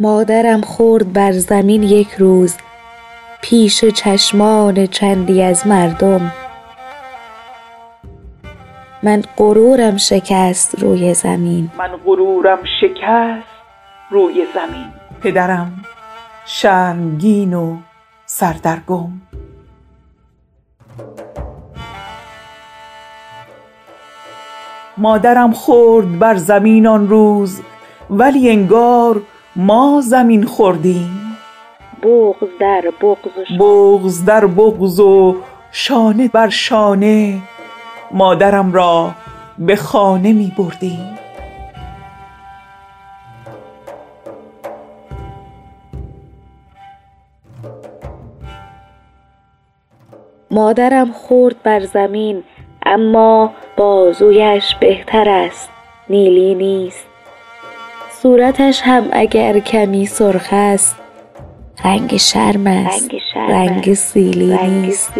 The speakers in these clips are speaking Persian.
مادرم خورد بر زمین یک روز پیش چشمان چندی از مردم. من غرورم شکست روی زمین. من غرورم شکست روی زمین. پدرم شرمگین و سردرگم. مادرم خورد بر زمین آن روز ولی انگار ما زمین خوردیم. بغض در بغض و بغض در بغض و شانه بر شانه. مادرم را به خانه می بردیم. مادرم خورد بر زمین اما بازویش بهتر است. نیلی نیست. صورتش هم اگر کمی سرخ است رنگ شرم است رنگ سیلی نیست.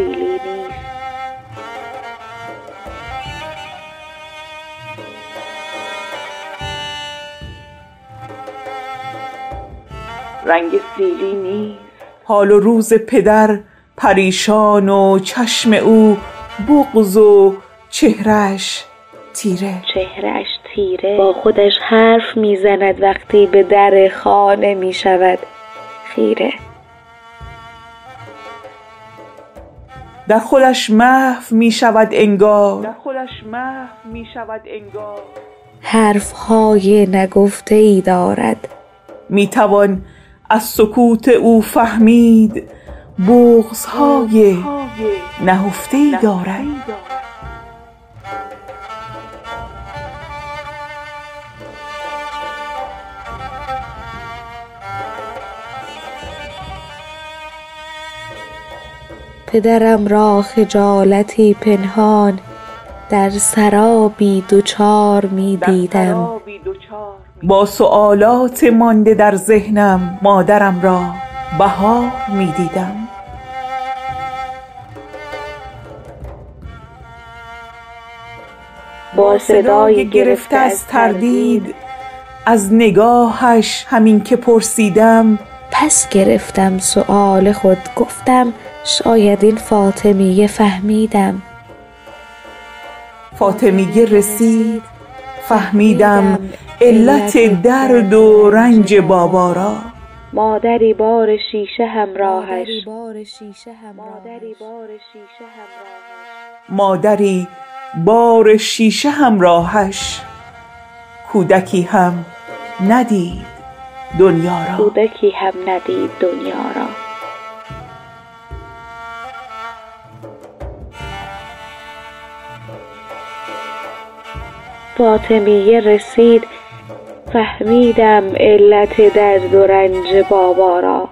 رنگ سیلی نیست. حال و روز پدر پریشان و چشم او بغض و چهرش تیره. با خودش حرف می زند وقتی به در خانه می شود خیره. در خودش محو می شود انگار حرف های نگفته ای دارد. می توان از سکوت او فهمید. بغض های نهفته ای دارد. پدرم را خجالتی پنهان در سرابی دچار می دیدم. با سؤالات مانده در ذهنم مادرم را بهار می دیدم. با صدای گرفته از تردید از نگاهش همین که پرسیدم پس گرفتم سؤال خود. گفتم شاید این فاطمیه فهمیدم. فاطمیه رسید. فهمیدم علت درد و رنج بابا را. مادری بار شیشه همراهش. مادری بار شیشه همراهش. کودکی هم ندید دنیا را. فاطمیه رسید فهمیدم علت درد و رنج بابا را.